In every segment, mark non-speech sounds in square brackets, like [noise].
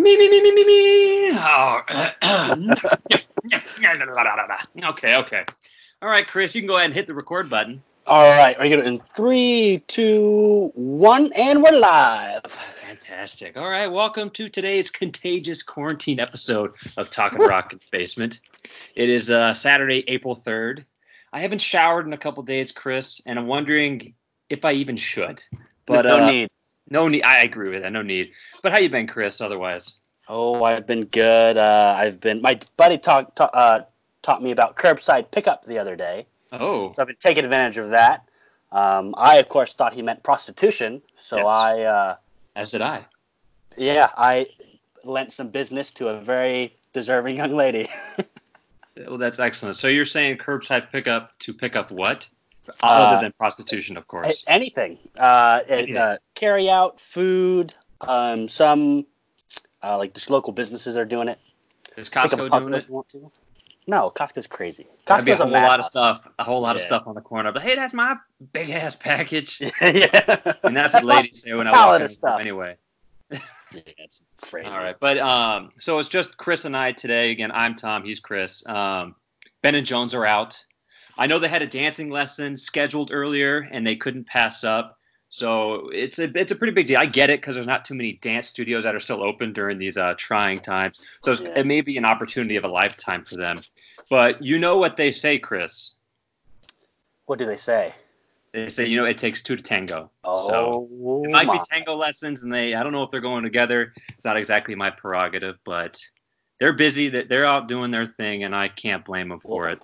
Me, me, me, me, me, me. Oh. Uh, uh, uh, okay, okay. All right, Chris, you can go ahead and hit the record button. All right, are you gonna in three, two, one, and we're live. Fantastic. All right, welcome to today's contagious quarantine episode of Talking Rock in Basement. It is uh, Saturday, April third. I haven't showered in a couple days, Chris, and I'm wondering if I even should. But no uh, need. No need. I agree with that. No need. But how you been, Chris? Otherwise, Oh, I've been good. Uh, I've been. My buddy talked ta- uh, taught me about curbside pickup the other day, oh, so I've been taking advantage of that. Um, I of course thought he meant prostitution, so Yes. I uh, as did I. yeah I lent some business to a very deserving young lady. [laughs] Well, that's excellent. So you're saying curbside pickup to pick up what? Uh, Other than prostitution, of course. anything. Uh, it, Anything. uh, carry out food. Um, some uh, like just local businesses are doing it. Is Costco doing it? you want to. No, Costco's crazy. That'd be a Costco's whole a lot of stuff. A whole lot of stuff on the corner. But hey, that's my big ass package. [laughs] yeah. And that's what my [laughs] ladies say when I walk of in stuff. anyway. [laughs] Yeah, it's crazy. All right, but um, so it's just Chris and I today. Again, I'm Tom. He's Chris. Um, ben and Jones are out. I know they had a dancing lesson scheduled earlier, and they couldn't pass up. So it's a it's a pretty big deal. I get it because there's not too many dance studios that are still open during these uh, trying times. So Yeah. it may be an opportunity of a lifetime for them. But you know what they say, Chris? What do they say? They say you know it takes two to tango. Oh, so it might my. be tango lessons, and they I don't know if they're going together. It's not exactly my prerogative, but they're busy. That they're out doing their thing, and I can't blame them for it.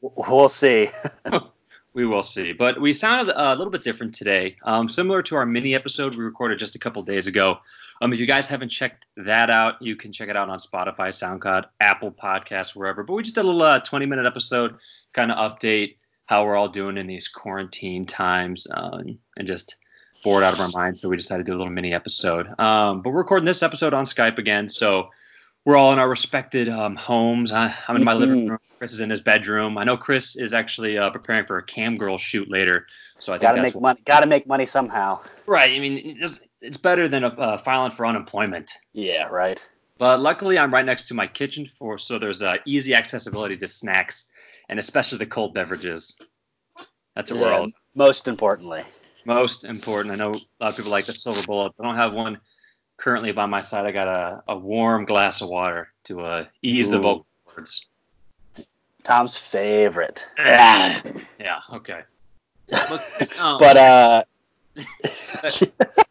We'll see. [laughs] We will see. But we sounded a little bit different today, um, similar to our mini episode we recorded just a couple days ago. Um, if you guys haven't checked that out, you can check it out on Spotify, SoundCloud, Apple Podcasts, wherever. But we just did a little uh, 20 minute episode, kind of update how we're all doing in these quarantine times uh, and just bored out of our minds. So we decided to do a little mini episode. Um, but we're recording this episode on Skype again. So we're all in our respected um, homes. I, I'm in my living Mhm. room. Chris is in his bedroom. I know Chris is actually uh, preparing for a cam girl shoot later. So I think Gotta make money. Gotta make money somehow. right. I mean, it's, it's better than uh, filing for unemployment. Yeah, right. But luckily, I'm right next to my kitchen for so there's uh, easy accessibility to snacks and especially the cold beverages. That's what we're all Most importantly. most important. I know a lot of people like the silver bullet. I don't have one currently by my side. I got a, a warm glass of water to uh, ease the Ooh. vocal cords. Tom's favorite. [laughs] yeah. Okay. Look, um, But uh [laughs]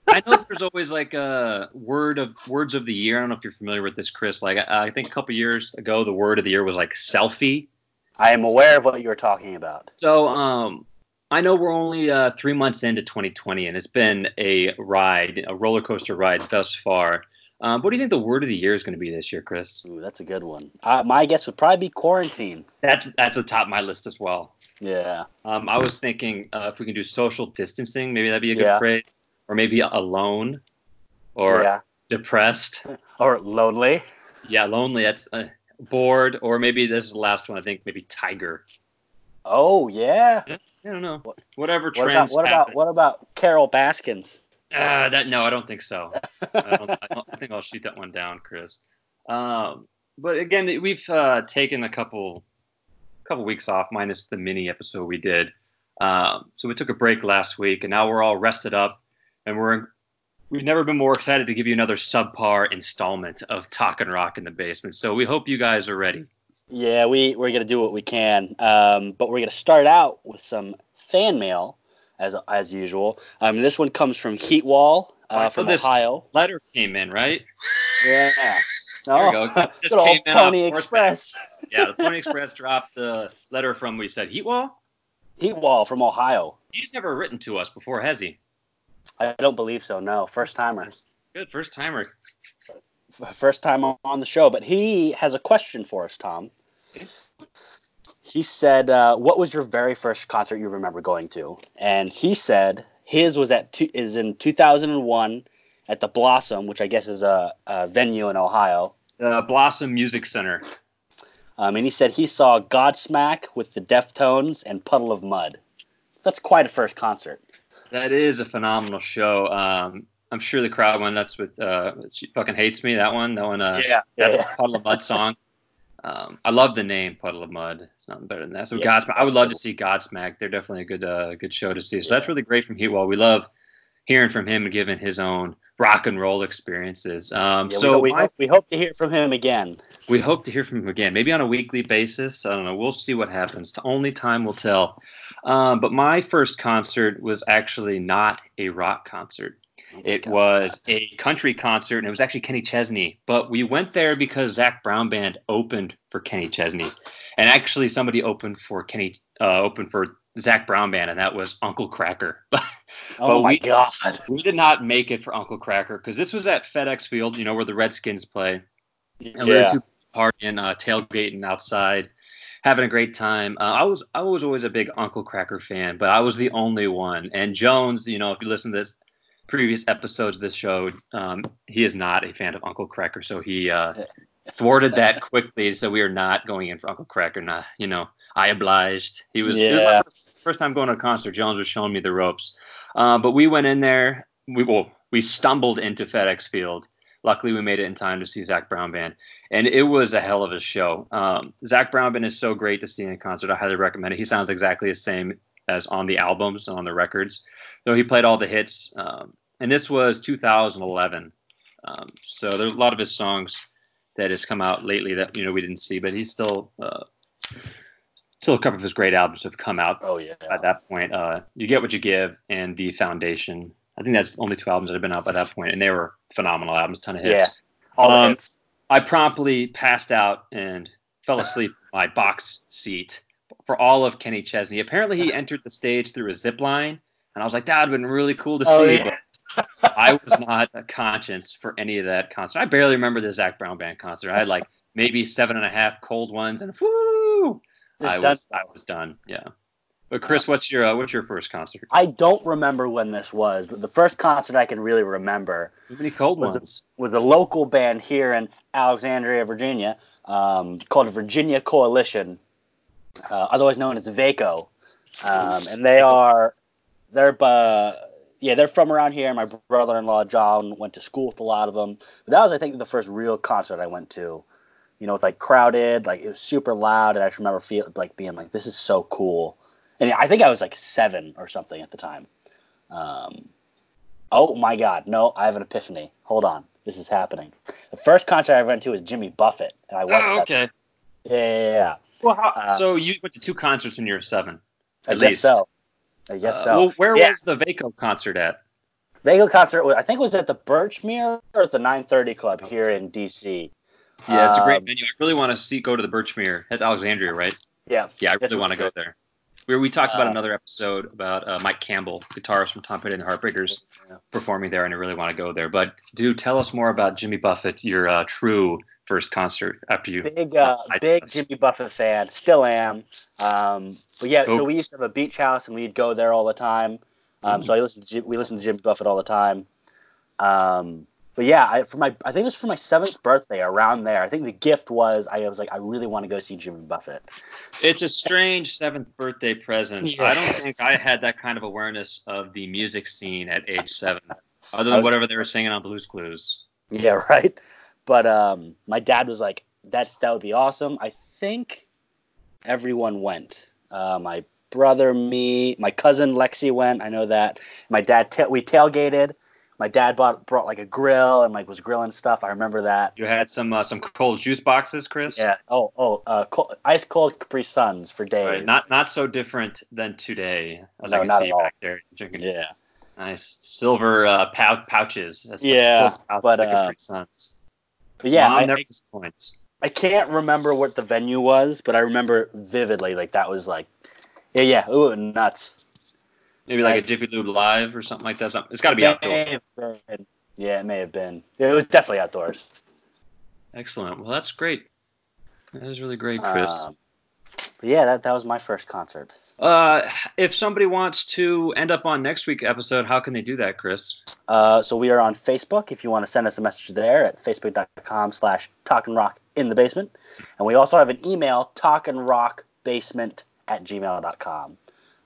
I know [laughs] there's always like a word of words of the year. I don't know if you're familiar with this, Chris. Like I, I think a couple years ago, the word of the year was like selfie. I am aware of what you were talking about. So um, I know we're only uh, three months into 2020, and it's been a ride, a roller coaster ride thus far. Um, what do you think the word of the year is going to be this year, Chris? Ooh, that's a good one. Uh, my guess would probably be quarantine. That's that's the top of my list as well. Yeah. Um, I was thinking uh, if we can do social distancing, maybe that'd be a good Yeah. phrase, or maybe alone, or yeah. depressed. Or lonely. Yeah, lonely. That's uh, bored, or maybe this is the last one. I think maybe tiger. Oh yeah. I don't know. Whatever What about trends. what about what about Carol Baskins? Uh, that no, I don't think so. [laughs] I, don't, I, don't, I think I'll shoot that one down, Chris. Um, but again, we've uh, taken a couple couple weeks off, minus the mini episode we did. Um, so we took a break last week, and now we're all rested up, and we're we've never been more excited to give you another subpar installment of Talkin' Rock in the Basement. So we hope you guys are ready. Yeah, we we're gonna do what we can, um, but we're gonna start out with some fan mail as as usual. Um, this one comes from Heatwall uh, so from Ohio. Letter came in, right? Yeah. There we Oh, go. Just Good old came Pony. Express. [laughs] Yeah, the Pony Express dropped the letter from we said Heatwall. Heatwall from Ohio. He's never written to us before, has he? I don't believe so. No, first timer. Good first timer. First time on the show, but he has a question for us, Tom. He said, uh, "What was your very first concert you remember going to?" And he said his was at two, is in 2001 at the Blossom, which I guess is a, a venue in Ohio. The Blossom Music Center. Um, and he said he saw Godsmack with the Deftones and Puddle of Mudd. That's quite a first concert. That is a phenomenal show. Um, I'm sure the crowd went nuts with uh, "She Fucking Hates Me." That one, that one. Uh, Yeah, that's yeah. a [laughs] Puddle of Mudd song. Um, I love the name Puddle of Mudd. It's nothing better than that. So Yeah, Godsmack, I would love cool. to see Godsmack. They're definitely a good, uh, good show to see. So Yeah. that's really great from Heatwell. We love hearing from him and giving his own rock and roll experiences. Um, Yeah, so we, hope, we hope to hear from him again. we hope to hear from him again, maybe on a weekly basis. I don't know. We'll see what happens. Only time will tell. Um, but my first concert was actually not a rock concert. It was a country concert, and it was actually Kenny Chesney. But we went there because Zac Brown Band opened for Kenny Chesney, and actually somebody opened for Kenny, uh, opened for Zac Brown Band, and that was Uncle Kracker. [laughs] Oh my we- god! we did not make it for Uncle Kracker because this was at FedEx Field, you know, where the Redskins play. And we were Yeah. partying, uh, tailgating outside, having a great time. Uh, I was I was always a big Uncle Kracker fan, but I was the only one. And Jones, you know, if you listen to this previous episodes of this show, um, he is not a fan of Uncle Kracker, so he uh, thwarted that quickly. So we are not going in for Uncle Kracker. Not you know, I obliged. He was, it was first time going to a concert. Jones was showing me the ropes, uh, but we went in there. We well, we stumbled into FedEx Field. Luckily, we made it in time to see Zac Brown Band, and it was a hell of a show. Um, Zac Brown Band is so great to see in a concert. I highly recommend it. He sounds exactly the same as on the albums and on the records, though he played all the hits. Um, and this was 2011, um, so there's a lot of his songs that has come out lately that you know we didn't see, but he's still uh, still a couple of his great albums have come out Oh yeah. at that point. Uh, you get what you give, and the Foundation. I think that's only two albums that have been out by that point, and they were phenomenal albums, ton of hits. Yeah. All Um, hits. I promptly passed out and fell asleep in my box seat for all of Kenny Chesney. Apparently, he entered the stage through a zip line, and I was like, "That would have been really cool to Oh, see." yeah. But I was not a conscience for any of that concert. I barely remember the Zac Brown Band concert. I had like maybe seven and a half cold ones, and whoo, I done. was I was done. Yeah. But Chris, what's your uh, what's your first concert? I don't remember when this was, but the first concert I can really remember Too many cold Was ones. was a local band here in Alexandria, Virginia, um, called Virginia Coalition, uh, otherwise known as VACO, um, and they are they're uh, yeah they're from around here. My brother-in-law John went to school with a lot of them. But that was I think the first real concert I went to. You know, it's like crowded, like it was super loud, and I just remember feel like being like, "This is so cool." And I think I was like seven or something at the time. Um, oh my God! No, I have an epiphany. Hold on, this is happening. The first concert I went to was Jimmy Buffett, and I was Oh, okay. Yeah, yeah, yeah. Well, how, Uh, so you went to two concerts when you were seven. I At guess least. so. I guess Uh, so. Well, where Yeah. was the Vaco concert at? Vaco concert. I think it was at the Birchmere or at the 930 Club here in DC. Yeah, it's a great Um, venue. I really want to see go to the Birchmere. That's Alexandria, right? Yeah, Yeah, I really want to go there. We, we talked about Uh, another episode about uh, Mike Campbell, guitarist from Tom Petty and the Heartbreakers, Yeah. performing there, and I really want to go there. But do tell us more about Jimmy Buffett, your uh, true first concert after you. big, uh, big Jimmy Buffett fan. Still am. Um, but yeah, Oh. so we used to have a beach house, and we'd go there all the time. Um, Mm. so I listened. To, Jim- we listened to Jimmy Buffett all the time. Um, but yeah, I, for my, I think it was for my seventh birthday, around there. I think the gift was I was like, I really want to go see Jimmy Buffett. It's a strange seventh birthday present. Yeah. I don't think I had that kind of awareness of the music scene at age seven, other than was- whatever they were singing on Blues Clues. Yeah, [laughs] right. But um, my dad was like, "That's that would be awesome." I think everyone went. Uh, my brother, me, my cousin Lexi went. I know that. My dad, ta- we tailgated. My dad bought brought like a grill and like was grilling stuff. I remember that. You had some uh, some cold juice boxes, Chris. Yeah. Oh, oh, uh, cold, ice cold Capri Suns for days. Right. Not not so different than today, as No, I can not see at all. back there. Drinking Yeah. nice silver uh, pou- pouches. That's Yeah, silver pouches but, uh, Capri Suns. But yeah, Mom I, never I. I can't remember what the venue was, but I remember vividly. Like that was like, yeah, yeah, ooh, nuts. Maybe like I- a Jiffy Lube Live or something like that. Something- It's got to be May outdoor. Yeah, it may have been. It was definitely outdoors. Excellent. Well, that's great. That is really great, Chris. Um, yeah, that, that was my first concert. Uh, if somebody wants to end up on next week's episode, how can they do that, Chris? Uh, so we are on Facebook if you want to send us a message there at facebook.com slash talkin' rock in the basement. And we also have an email, talkinrockbasement at gmail.com.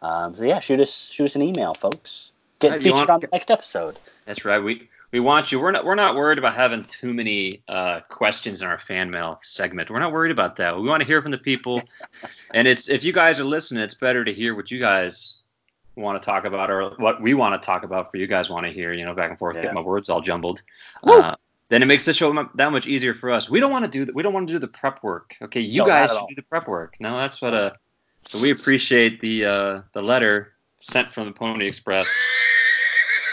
Um, so yeah, shoot us shoot us an email, folks. Get Right, featured want- on the next episode. That's right. We we want you. We're not we're not worried about having too many uh, questions in our fan mail segment. We're not worried about that. We want to hear from the people, and it's if you guys are listening, it's better to hear what you guys want to talk about or what we want to talk about for you guys want to hear. You know, back and forth, Yeah. get my words all jumbled. Uh, then it makes the show that much easier for us. We don't want to do that. We don't want to do the prep work. Okay, you No, guys should do the prep work. No, that's what uh. So we appreciate the uh, the letter sent from the Pony Express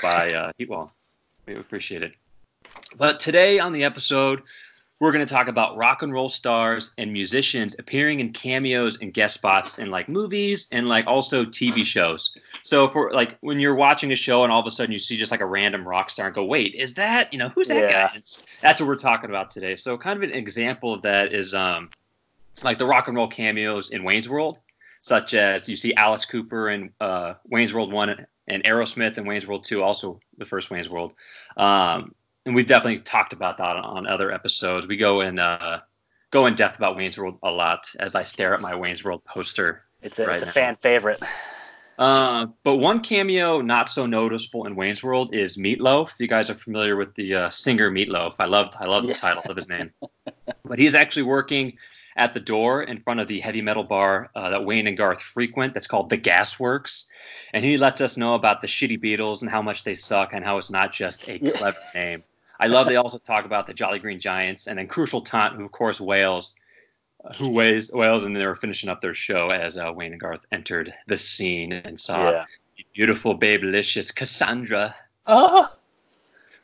by uh, Heatwall. We appreciate it. But today on the episode, we're going to talk about rock and roll stars and musicians appearing in cameos and guest spots in like movies and like also TV shows. So for like when you're watching a show and all of a sudden you see just like a random rock star and go, "Wait, is that you know who's that Yeah. guy?" That's what we're talking about today. So kind of an example of that is um like the rock and roll cameos in Wayne's World, such as you see Alice Cooper in uh, Wayne's World one and Aerosmith and Wayne's World two, also the first Wayne's World. Um, and we've definitely talked about that on other episodes. We go in uh, go in depth about Wayne's World a lot as I stare at my Wayne's World poster. It's a, Right it's a fan favorite. Uh, but one cameo not so noticeable in Wayne's World is Meatloaf. You guys are familiar with the uh, singer Meatloaf. I loved I love Yeah. the title of his name. but he's actually working at the door in front of the heavy metal bar uh, that Wayne and Garth frequent. That's called the Gasworks, and he lets us know about the shitty Beatles and how much they suck and how it's not just a clever [laughs] name. I love they also talk about the Jolly Green Giants and then Crucial Taunt, who of course wails, uh, who wails, wails, and they were finishing up their show as uh, Wayne and Garth entered the scene and saw yeah. beautiful, babelicious Cassandra. Oh,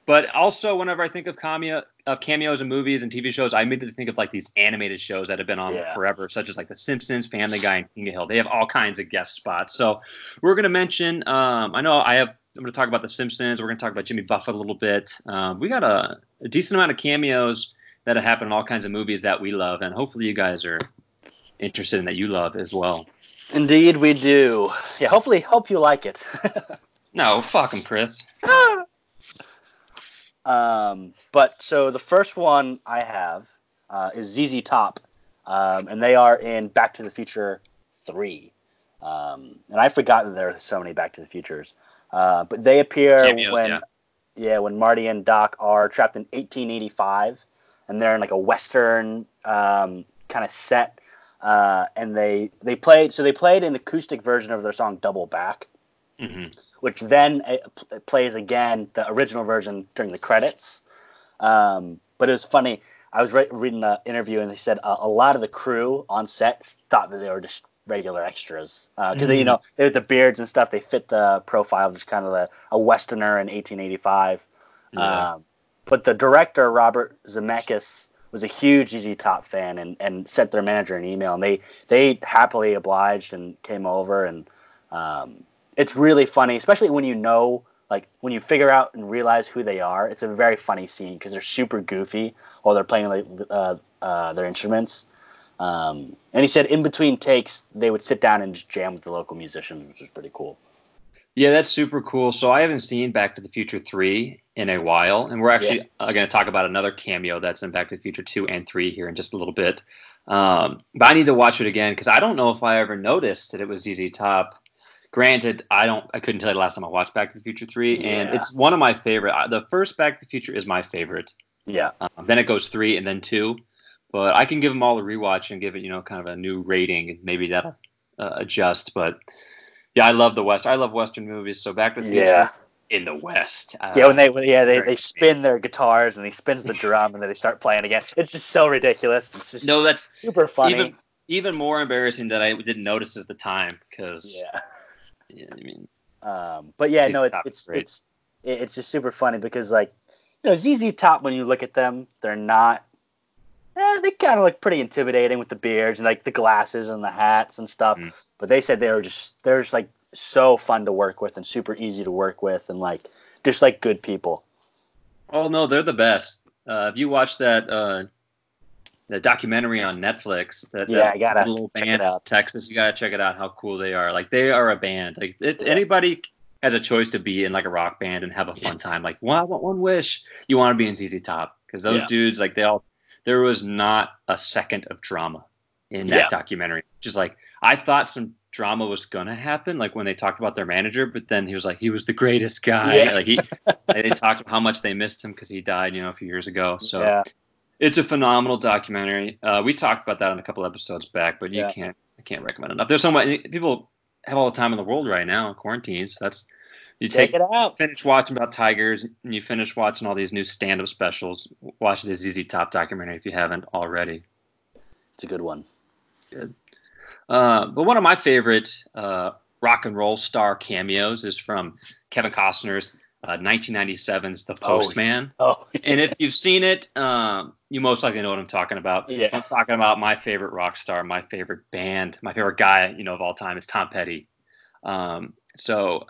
But also, whenever I think of cameo, of cameos in movies and TV shows, I immediately think of like these animated shows that have been on Yeah. forever, such as like The Simpsons, Family Guy, and King of Hill. They have all kinds of guest spots. So we're going to mention. Um, I know I have. I'm going to talk about The Simpsons. We're going to talk about Jimmy Buffett a little bit. Um, we got a, a decent amount of cameos that have happened in all kinds of movies that we love, and hopefully you guys are interested in that you love as well. indeed we do. Yeah, hopefully, hope you like it. [laughs] No, fuck him, Chris. [laughs] um, but so the first one I have uh, is ZZ Top, um, and they are in Back to the Future Three. Um, and I forgot that there are so many Back to the Futures. Uh, but they appear Cameos, when, yeah. yeah, when Marty and Doc are trapped in 1885, and they're in like a western um, kind of set. Uh, and they they played so they played an acoustic version of their song Double Back, hmm which then uh, pl- plays again the original version during the credits. Um, but it was funny. I was re- reading an interview and they said uh, a lot of the crew on set thought that they were just regular extras because they, you Mhm. know, they with the beards and stuff. They fit the profile of just kind of a, a westerner in 1885. Yeah. Um, but the director Robert Zemeckis was a huge ZZ Top fan and, and sent their manager an email, and they they happily obliged and came over, and um, it's really funny, especially when you know like when you figure out and realize who they are. It's a very funny scene because they're super goofy while they're playing like uh, uh, their instruments. Um, and he said in between takes they would sit down and just jam with the local musicians, which was pretty cool. Yeah, that's super cool. So I haven't seen Back to the Future 3 in a while, and we're actually uh, going to talk about another cameo that's in Back to the Future 2 and 3 here in just a little bit. Um, but I need to watch it again because I don't know if I ever noticed that it was ZZ Top. Granted, I don't. I couldn't tell you the last time I watched Back to the Future 3, and it's one of my favorite. uh, The first Back to the Future is my favorite. Yeah, Um, then it goes 3 and then 2. But I can give them all a rewatch and give it, you know, kind of a new rating, and maybe that'll uh, adjust. But yeah, I love the West. I love Western movies. So Back to the Future yeah. in the West. Uh, Yeah, when they when- yeah they, they spin their guitars and he spins the drum and then they start playing again. It's just so ridiculous. It's just no, that's super funny. even even more embarrassing that I didn't notice at the time because yeah. Yeah, I mean Um, but yeah, no, it's Top it's great. it's it's just super funny because like you know ZZ Top when you look at them, they're not. Eh, they kind of look pretty intimidating with the beards and like the glasses and the hats and stuff. Mm. But they said they were just they're just like so fun to work with and super easy to work with and like just like good people. oh no, they're the best. Uh, if you watch that uh, the documentary on Netflix, that, Yeah, that I gotta little check band it out. Texas, you gotta check it out. How cool they are! Like they are a band. Like Yeah. anybody has a choice to be in like a rock band and have a fun time, like well, I want one wish. You want to be in ZZ Top because those Yeah. dudes, like they all, there was not a second of drama in that Yeah. documentary. Just like I thought some drama was gonna happen, like when they talked about their manager. But then he was like, he was the greatest guy. Yeah. Like he, [laughs] they talked about how much they missed him because he died, you know, a few years ago. So yeah, it's a phenomenal documentary. Uh, we talked about that on a couple episodes back, but you Yeah. can't, I can't recommend enough. There's so much people have all the time in the world right now, quarantine. So that's you check take it out. finish watching about tigers and you finish watching all these new stand-up specials watch the ZZ Top documentary if you haven't already It's a good one. uh, but one of my favorite uh, rock and roll star cameos is from Kevin Costner's uh, 1997's The Oh, Postman. [laughs] Oh, and if you've seen it, um, you most likely know what I'm talking about. Yeah. I'm talking about my favorite rock star, my favorite band, my favorite guy, you know, of all time is Tom Petty. Um, so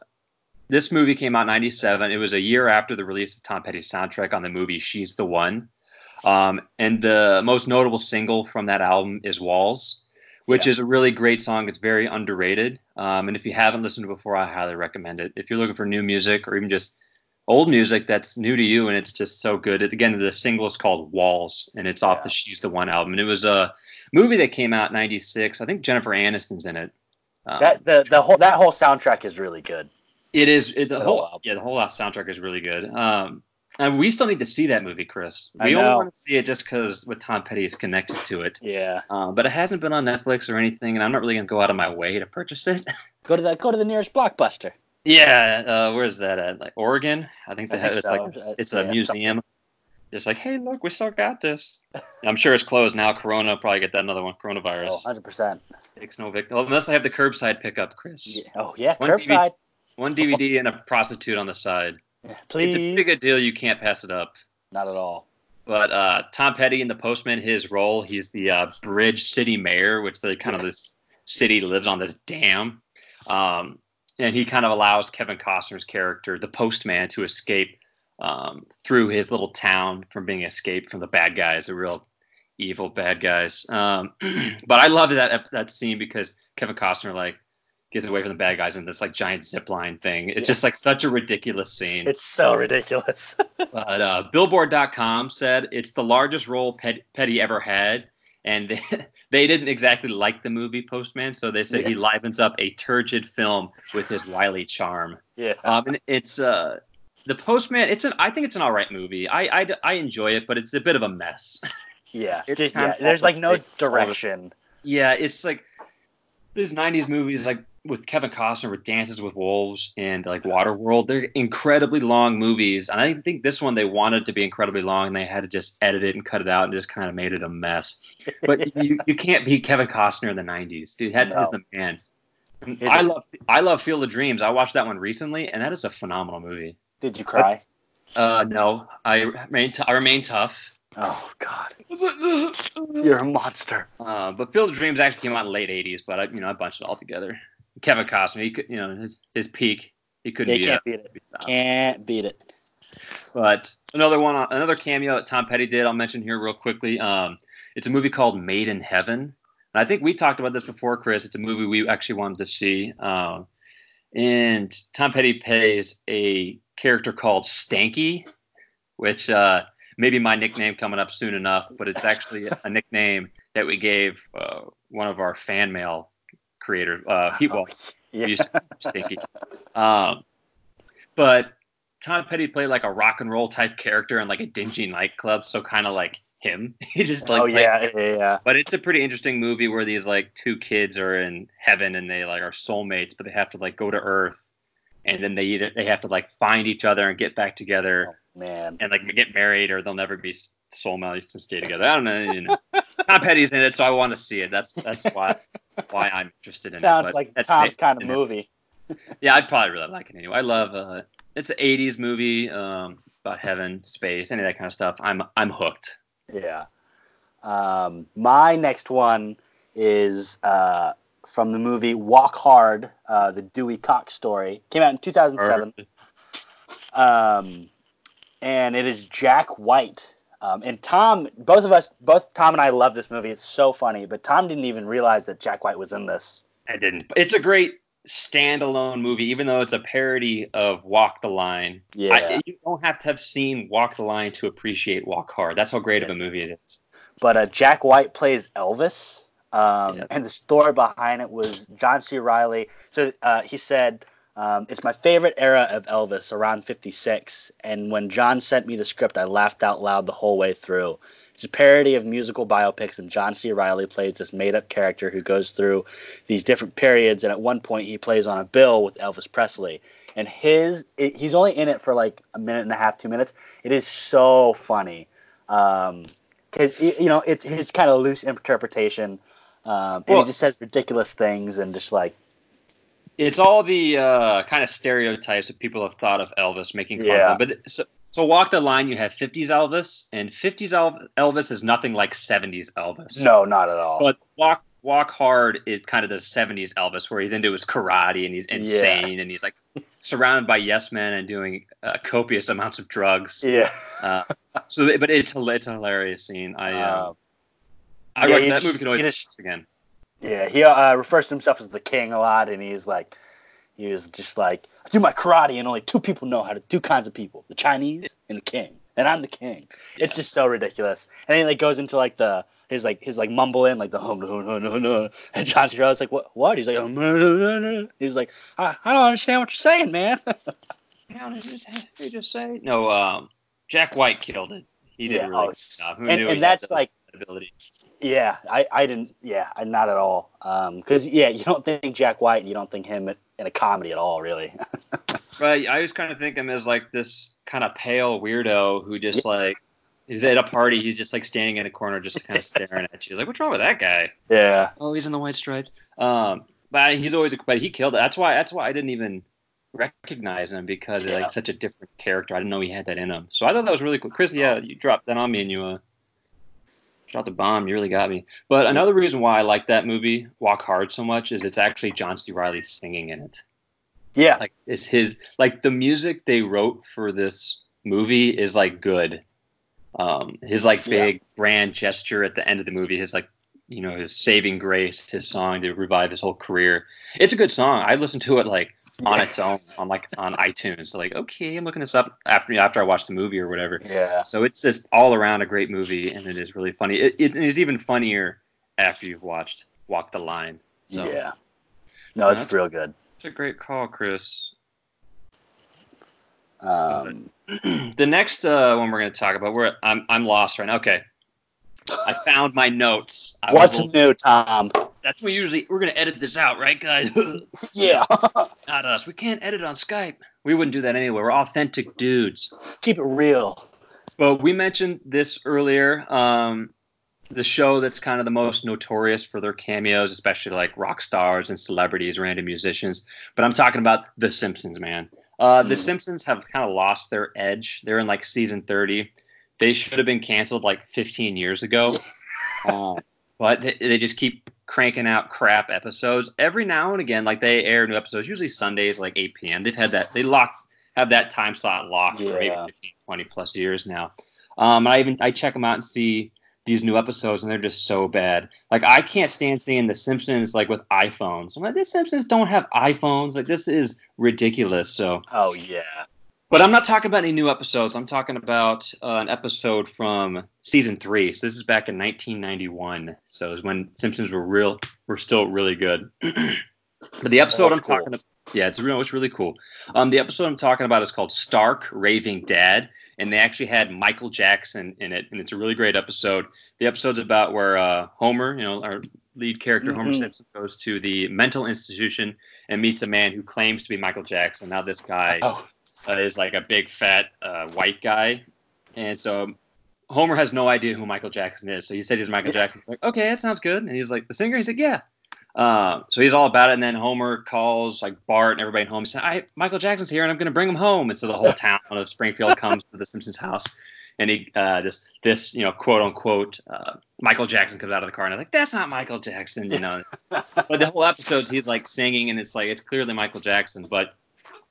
this movie came out in 97. It was a year after the release of Tom Petty's soundtrack on the movie She's the One. Um, and the most notable single from that album is Walls, which Yeah. is a really great song. It's very underrated. Um, and if you haven't listened to it before, I highly recommend it. If you're looking for new music or even just old music that's new to you and it's just so good. It, again, the single is called Walls and it's off Yeah. the She's the One album. And it was a movie that came out in 96. I think Jennifer Aniston's in it. Um, that the the whole that whole soundtrack is really good. it is it, the The whole whole yeah the whole soundtrack is really good. Um, and we still need to see that movie, Chris. I We only want to see it just because with Tom Petty is connected to it. Yeah, Uh, but it hasn't been on Netflix or anything, and I'm not really gonna go out of my way to purchase it. [laughs] go to the go to the nearest blockbuster. Yeah, uh, where's that at? Like Oregon? I think I they have. think It's so. like it's a yeah, museum. It's like, hey, look, we still got this. [laughs] I'm sure it's closed now. Corona probably get that another one. Coronavirus Oh, 100 percent. takes no victim. Unless I have the curbside pickup, Chris. Yeah. Oh yeah, One curbside. One DVD and a prostitute on the side. Yeah, It's a Please, big a deal. You can't pass it up. not at all. But uh, Tom Petty in The Postman, his role, he's the uh, Bridge City Mayor, which the kind of this city lives on this dam, um, and he kind of allows Kevin Costner's character, the Postman, to escape um, through his little town from being escaped from the bad guys, the real evil bad guys. Um, [clears throat] but I love that that scene because Kevin Costner like gets away from the bad guys in this like giant zip line thing. It's just like such a ridiculous scene. It's so ridiculous. [laughs] But uh, Billboard.com said it's the largest role Pet- Petty ever had, and [laughs] they, they didn't exactly like the movie Postman, so they said he livens up a turgid film with his wily charm. yeah, Um, and it's uh, the Postman. It's an I think it's an all right movie. I, I I enjoy it, but it's a bit of a mess. yeah. it's Just, yeah. There's like no direction. yeah, it's like these '90s movies, like with Kevin Costner with Dances with Wolves and like Waterworld. They're incredibly long movies, and I think this one they wanted to be incredibly long, and they had to just edit it and cut it out, and just kind of made it a mess. But [laughs] you, you can't beat Kevin Costner in the '90s, dude. That's No. the man. Is I it- love I love Field of Dreams. I watched that one recently, and that is a phenomenal movie. Did you cry? Uh, no, I remain t- I remain tough. Oh God, [laughs] you're a monster. Uh, but Field of Dreams actually came out in the late '80s, but I, you know, I bunched it all together. Kevin Costner, he could, you know, his, his peak, he couldn't Yeah, be, you uh, can't beat it. be. Can't beat it. But another one, another cameo that Tom Petty did, I'll mention here real quickly. Um, it's a movie called Made in Heaven, and I think we talked about this before, Chris. It's a movie we actually wanted to see. Um, and Tom Petty plays a character called Stanky, which uh, maybe my nickname coming up soon enough, but it's actually a nickname that we gave uh, one of our fan mail creators. Uh, he, well, yeah. we used to Stinky. Um, but Tom Petty played like a rock and roll type character in like a dingy nightclub, so kind of like him. [laughs] he just like oh yeah, yeah, yeah. But it's a pretty interesting movie where these like two kids are in heaven and they like are soulmates, but they have to like go to Earth, and then they either they have to like find each other and get back together Man, and like get married or they'll never be soulmates and stay together. I don't know. You know. Tom Petty's in it, so I want to see it. That's that's why why I'm interested in it. sounds like Tom's kind of in it. movie. Yeah, I'd probably really like it anyway. I love uh it's an eighties movie, um, about heaven, space, any of that kind of stuff. I'm I'm hooked. Yeah. Um, my next one is uh, from the movie Walk Hard, uh, the Dewey Cox story. Came out in 2007. Um, and it is Jack White. Um, and Tom, both of us, both Tom and I love this movie. It's so funny, but Tom didn't even realize that Jack White was in this. I didn't it's a great standalone movie, even though it's a parody of Walk the Line. Yeah. I, you don't have to have seen Walk the Line to appreciate Walk Hard. That's how great of a movie it is. but uh, Jack White plays Elvis. Um, Yeah. And the story behind it was John C. Reilly. So uh, he said, um, It's my favorite era of Elvis, around 56. And when John sent me the script, I laughed out loud the whole way through. It's a parody of musical biopics, and John C. Reilly plays this made up character who goes through these different periods. And at one point, he plays on a bill with Elvis Presley. And his, it, he's only in it for like a minute and a half, two minutes. It is so funny. Um, because you know it's his kind of loose interpretation, um, and Well- he just says ridiculous things and just like it's all the uh, kind of stereotypes that people have thought of Elvis, making fun Yeah. of him. But so, so walk the line. You have '50s Elvis, and '50s Elvis is nothing like '70s Elvis. no, not at all. But walk walk hard is kind of the '70s Elvis, where he's into his karate and he's insane and he's like surrounded by yes men and doing uh, copious amounts of drugs. yeah, [laughs] Uh, so, but it's a it's a hilarious scene. I uh, Um, I yeah, that movie can always again. Yeah. He uh, refers to himself as the king a lot, and he's like, he was just like, I do my karate, and only two people know how to two kinds of people: the Chinese and the king, and I'm the king. It's just so ridiculous. And then he like goes into like the his like his like mumble in like the hum hum hum hum hum. and John C. Reilly's like, what what? He's like, "Um, uh, uh, uh." he's like, I, I don't understand what you're saying, man. [laughs] You just say? No, um, Jack White killed it. He did Yeah, really oh, good job. Who and and that's like ability. Yeah, I, I didn't. Yeah, I, not at all. Because yeah, you don't think Jack White, and you don't think him in a comedy at all, really. [laughs] Right. I always kind of think him as like this kind of pale weirdo who just like he's at a party. He's just like standing in a corner, just kind of [laughs] staring at you. Like, what's wrong with that guy? yeah, Oh, he's in the white stripes. Um, but he's always, but he killed it. That's why. That's why I didn't even recognize him because he's Yeah. like such a different character. I didn't know he had that in him. So I thought that was really cool. Chris, yeah, you dropped that on me and you uh, dropped the bomb. You really got me. But another reason why I like that movie, Walk Hard, so much is it's actually John C. Reilly singing in it. yeah, Like it's his like the music they wrote for this movie is like good. Um, his like Yeah. big grand gesture at the end of the movie, his like you know his saving grace, his song to revive his whole career. It's a good song. I listened to it like on its [laughs] own on like on iTunes. So like okay, I'm looking this up after after I watched the movie or whatever. yeah, So it's just all around a great movie, and it is really funny. It, it is even funnier after you've watched Walk the Line. So yeah. No, it's That's- real good. it's a great call, Chris. Um, [clears throat] the next uh, one we're going to talk about, we're I'm I'm lost right now. Okay, I found my notes. I what's new, Tom? That's what we usually we're going to edit this out, right, guys? [laughs] Yeah, [laughs] Not us. We can't edit on Skype. We wouldn't do that anyway. We're authentic dudes. keep it real. Well, we mentioned this earlier. Um, the show that's kind of the most notorious for their cameos, especially like rock stars and celebrities, random musicians. But I'm talking about The Simpsons, man. Uh, the Mhm. Simpsons have kind of lost their edge. They're in like season 30. They should have been canceled like 15 years ago. [laughs] uh, but they, they just keep cranking out crap episodes every now and again. Like they air new episodes, usually Sundays, like 8 p.m. They've had that. They lock have that time slot locked for maybe 15, 20 plus years now. Um, I even I check them out and see these new episodes, and they're just so bad. Like I can't stand seeing The Simpsons like with iPhones. I'm like, the Simpsons don't have iPhones. Like this is ridiculous. So, Oh yeah, but I'm not talking about any new episodes. I'm talking about uh, an episode from season three. So this is back in 1991. So it's when Simpsons were real, were still really good. [clears throat] but the episode That's I'm cool. talking about, yeah, it's real. It's really cool. Um, the episode I'm talking about is called Stark Raving Dad, and they actually had Michael Jackson in it, and it's a really great episode. The episode's about where uh, Homer, you know, our lead character Homer Mhm. Simpson, goes to the mental institution and meets a man who claims to be Michael Jackson. Now this guy oh uh, is like a big fat uh, white guy, and so Homer has no idea who Michael Jackson is. So he says he's Michael Jackson. He's like, okay, that sounds good. And he's like, the singer. He's like, yeah. Uh, so he's all about it. And then Homer calls like Bart and everybody home. He says, I, Michael Jackson's here, and I'm going to bring him home. And so the whole [laughs] town of Springfield comes to the Simpsons house, and he uh, this this you know quote unquote uh, Michael Jackson comes out of the car, and I'm like, that's not Michael Jackson, you know. [laughs] but the whole episode, he's like singing, and it's like it's clearly Michael Jackson, but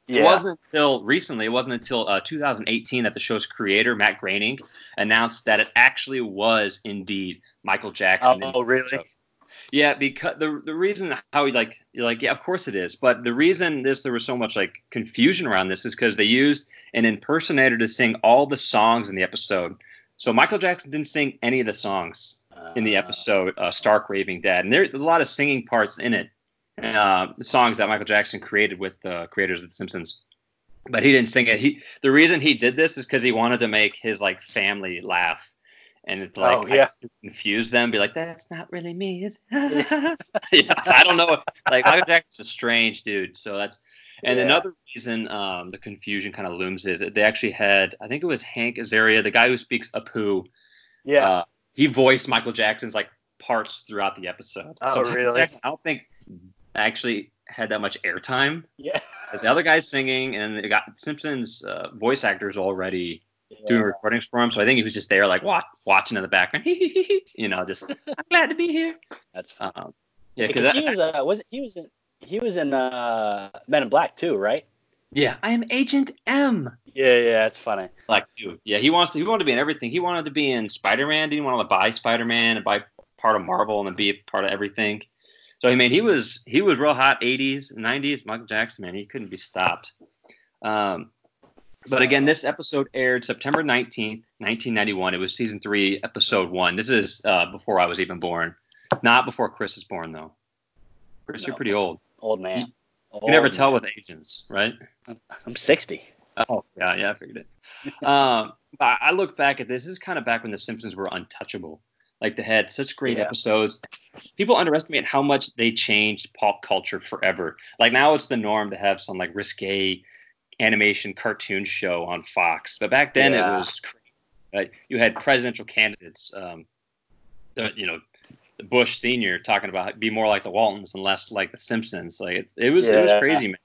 yeah, it wasn't until recently, it wasn't until uh, 2018 that the show's creator, Matt Groening, announced that it actually was indeed Michael Jackson. Oh, really? So- yeah, because the the reason how he like like yeah, of course it is, but the reason this there was so much like confusion around this is because they used an impersonator to sing all the songs in the episode. So Michael Jackson didn't sing any of the songs. in the episode uh, Stark Raving Dead, and there's a lot of singing parts in it. Uh, songs that Michael Jackson created with the creators of The Simpsons, but he didn't sing it. He the reason he did this is because he wanted to make his like family laugh, and it's like Oh, yeah. confuse them, be like, "That's not really me." [laughs] yeah, [laughs] I don't know. Like Michael Jackson's a strange dude, so that's. And Yeah. another reason um, the confusion kind of looms is that they actually had, I think it was Hank Azaria, the guy who speaks Apu. Yeah. Uh, he voiced Michael Jackson's like parts throughout the episode. Oh, so really? Jackson, I don't think actually had that much airtime. yeah. The other guy's singing, and they got Simpsons uh, voice actors already doing recordings for him. So I think he was just there, like watch, watching in the background. [laughs] you know, just I'm glad to be here. That's fun. Um, yeah, because he was uh, was he was in he was in uh, Men in Black too, right? yeah, I am Agent M. Yeah, yeah, that's funny. Like too. Yeah, he wants to. He wanted to be in everything. He wanted to be in Spider Man. Didn't want to buy Spider Man and buy part of Marvel and then be a part of everything. So I mean, he was he was real hot. 80s, 90s. Michael Jackson, man, he couldn't be stopped. Um, but again, this episode aired September 19th, 1991. It was season three, episode one. This is uh, before I was even born. Not before Chris is born, though. Chris, you're pretty old. Old man. You You never Old tell with agents, right? I'm sixty. Oh yeah, yeah, I figured it. [laughs] um, but I look back at this. This is kind of back when the Simpsons were untouchable. Like they had such great Yeah. episodes. People underestimate how much they changed pop culture forever. Like now it's the norm to have some like risque animation cartoon show on Fox, but back then Yeah. it was. Like you had presidential candidates, um, the, you know, Bush Senior talking about be more like the Waltons and less like the Simpsons. Like it, it was it was crazy, man.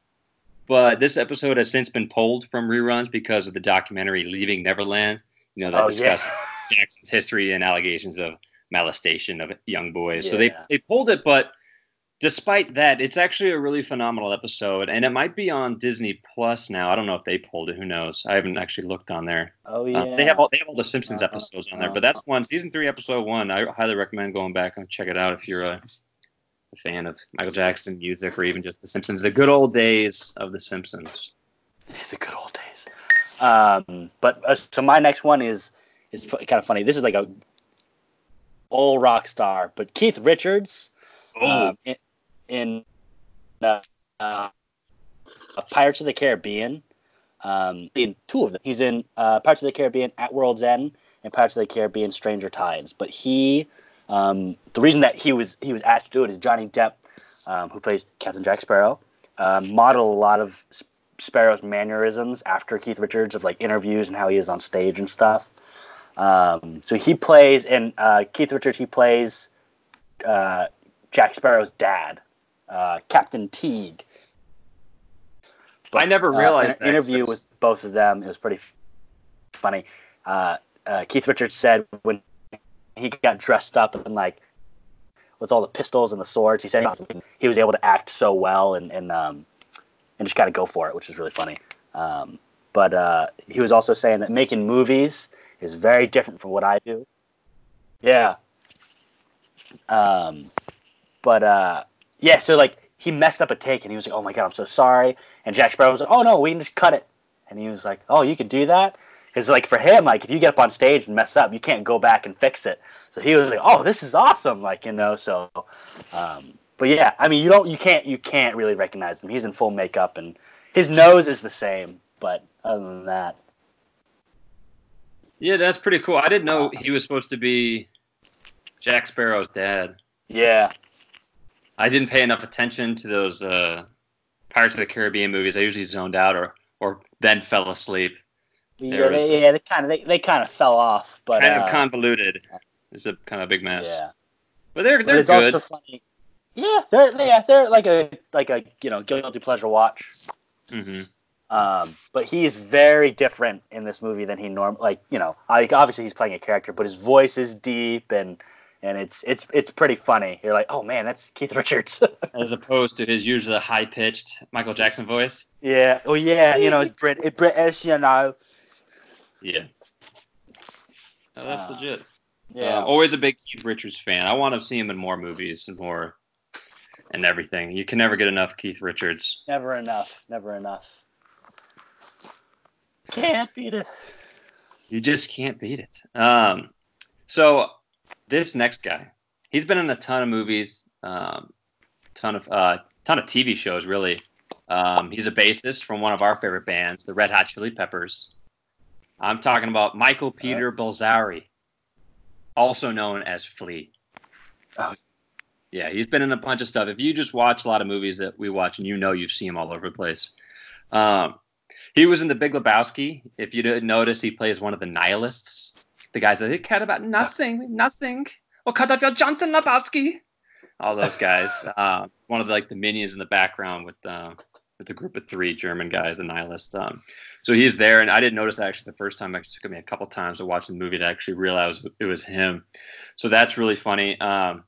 But this episode has since been pulled from reruns because of the documentary Leaving Neverland. You know that Oh yeah. [laughs] Jackson's history and allegations of molestation of young boys. So they they pulled it, but despite that, it's actually a really phenomenal episode, and it might be on Disney Plus now. I don't know if they pulled it. Who knows? I haven't actually looked on there. Oh yeah. Uh, they have all they have all the Simpsons Uh, episodes on there, uh, but that's one season three, episode one. I highly recommend going back and check it out if you're a, a fan of Michael Jackson music or even just the Simpsons, the good old days of the Simpsons. the good old days. Um, but uh, so my next one is is kind of funny. This is like a old rock star, but Keith Richards Oh, um, in, in uh, uh, Pirates of the Caribbean. Um, in two of them, he's in uh, Pirates of the Caribbean at World's End and Pirates of the Caribbean Stranger Tides. But he, um, the reason that he was he was asked to do it is Johnny Depp, um, who plays Captain Jack Sparrow, um, modeled a lot of Sparrow's mannerisms after Keith Richards of like interviews and how he is on stage and stuff. Um, so he plays, and uh, Keith Richards he plays uh, Jack Sparrow's dad, uh, Captain Teague. But, I never Uh, realized an interview with both of them. It was pretty funny. Uh, uh, Keith Richards said when he got dressed up and like with all the pistols and the swords, he said he was able to act so well and and um, and just kind of go for it, which is really funny. Um, but uh, he was also saying that making movies is very different from what I do. Yeah. Um, but uh, yeah, so like he messed up a take and he was like, "Oh my god, I'm so sorry." And Jack Sparrow was like, "Oh no, we can just cut it." And he was like, "Oh, you can do that?" Because like for him, like if you get up on stage and mess up, you can't go back and fix it. So he was like, "Oh, this is awesome!" Like you know, so. Um, but yeah, I mean, you don't, you can't, you can't really recognize him. He's in full makeup and his nose is the same, but other than that, Yeah, that's pretty cool. I didn't know he was supposed to be Jack Sparrow's dad. yeah, I didn't pay enough attention to those uh, Pirates of the Caribbean movies. I usually zoned out or or then fell asleep. yeah, was- they, yeah, they kind of, they, they kind of fell off, but kind uh, of convoluted. It's a kind of big mess. yeah. But they're But they're it's good. also funny. Yeah, they're they, yeah, they're like a like a you know guilty pleasure watch. hmm Um, but he's very different in this movie than he norm like you know like obviously he's playing a character, but his voice is deep and and it's it's it's pretty funny. You're like, oh man, that's Keith Richards. [laughs] As opposed to his usually high pitched Michael Jackson voice. yeah, oh yeah, you know it's Brit it's British, you know. Yeah. Oh, that's Uh, legit. Yeah, Uh, always a big Keith Richards fan. I want to see him in more movies and more and everything. You can never get enough Keith Richards. never enough, never enough. Can't beat it. You just can't beat it. Um, so this next guy, he's been in a ton of movies, um, ton of uh, ton of TV shows. Really, um, he's a bassist from one of our favorite bands, the Red Hot Chili Peppers. I'm talking about Michael Peter Balzary, also known as Flea. Oh. Yeah, he's been in a bunch of stuff. If you just watch a lot of movies that we watch, and you know you've seen him all over the place. Um, he was in The Big Lebowski. If you didn't notice, he plays one of the nihilists. The guys that he cared about nothing, nothing. Well, cut off your Johnson Lebowski? All those guys. uh, [laughs] one of the, like the minions in the background with uh, with a group of three German guys, the nihilists. Um, so he's there, and I didn't notice that actually the first time. It took me a couple times to watch the movie to actually realize it was him. So that's really funny. Um,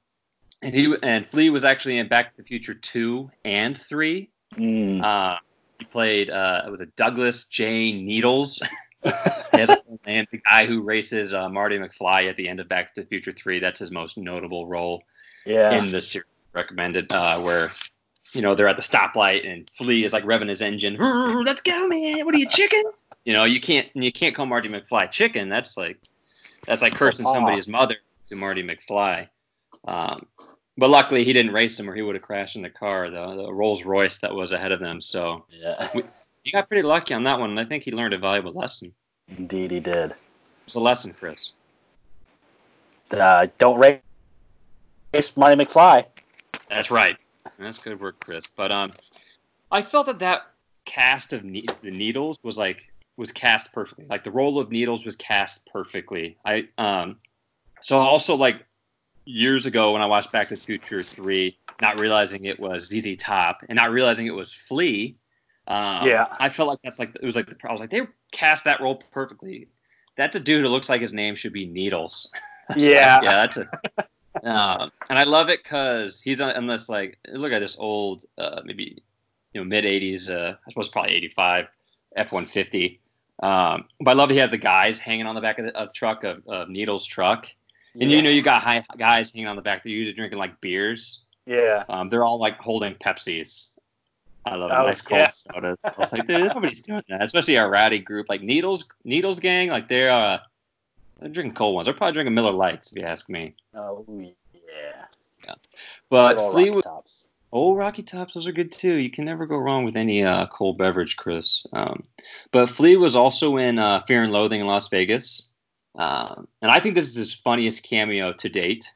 and he and Flea was actually in Back to the Future two and three. Mm. Uh, he played uh, it was a Douglas J Needles. [laughs] he has a [laughs] the guy who races uh, Marty McFly at the end of Back to the Future three. That's his most notable role yeah. in the series. Recommended uh, where you know they're at the stoplight and Flea is like revving his engine. [laughs] Let's go, man! What are you chicken? You know you can't you can't call Marty McFly chicken. That's like that's like cursing somebody's mother to Marty McFly. Um, but luckily, he didn't race him, or he would have crashed in the car, the, the Rolls Royce that was ahead of them. So yeah, we, he got pretty lucky on that one, and I think he learned a valuable lesson. Indeed, he did. It's a lesson, Chris. Uh, don't race Marty McFly. That's right. That's good work, Chris. But um, I felt that that cast of ne- the Needles was like was cast perfectly. Like the role of Needles was cast perfectly. I um, so also like years ago when I watched Back to the Future 3, not realizing it was ZZ Top and not realizing it was Flea. Um, yeah. I felt like that's like, it was like, the, I was like, they cast that role perfectly. That's a dude who looks like his name should be Needles. [laughs] yeah. Like, yeah, that's a. um, and I love it because he's on, this like look at this old uh, maybe you know mid '80s uh, I suppose probably '85 F-150. Um, but I love he has the guys hanging on the back of the of truck of, of Needles' truck, and you know, you got high guys hanging on the back. They're usually drinking like beers. Yeah. Um, they're all like holding Pepsis. I love Oh, nice cold yeah. sodas. I was like, dude, nobody's doing that. Especially our rowdy group, like Needles, Needles gang. Like they're uh, they're drinking cold ones. They're probably drinking Miller Lites, if you ask me. Oh yeah. Yeah. But Good Flea, Rocky was, Tops. old Rocky Tops, those are good too. You can never go wrong with any uh, cold beverage, Chris. Um, but Flea was also in uh, Fear and Loathing in Las Vegas. Um, and I think this is his funniest cameo to date.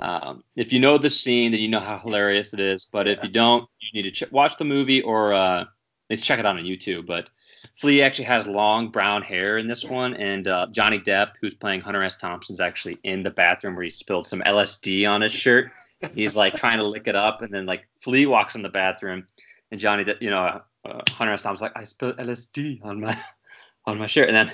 Um, if you know the scene, then you know how hilarious it is. But if you don't, you need to ch- watch the movie or uh, let's check it out on YouTube. But Flea actually has long brown hair in this one, and uh, Johnny Depp, who's playing Hunter S. Thompson, is actually in the bathroom where he spilled some LSD on his shirt. He's like [laughs] trying to lick it up, and then like Flea walks in the bathroom, and Johnny, De- you know, uh, Hunter S. Thompson's like, I spilled LSD on my [laughs] on my shirt, and then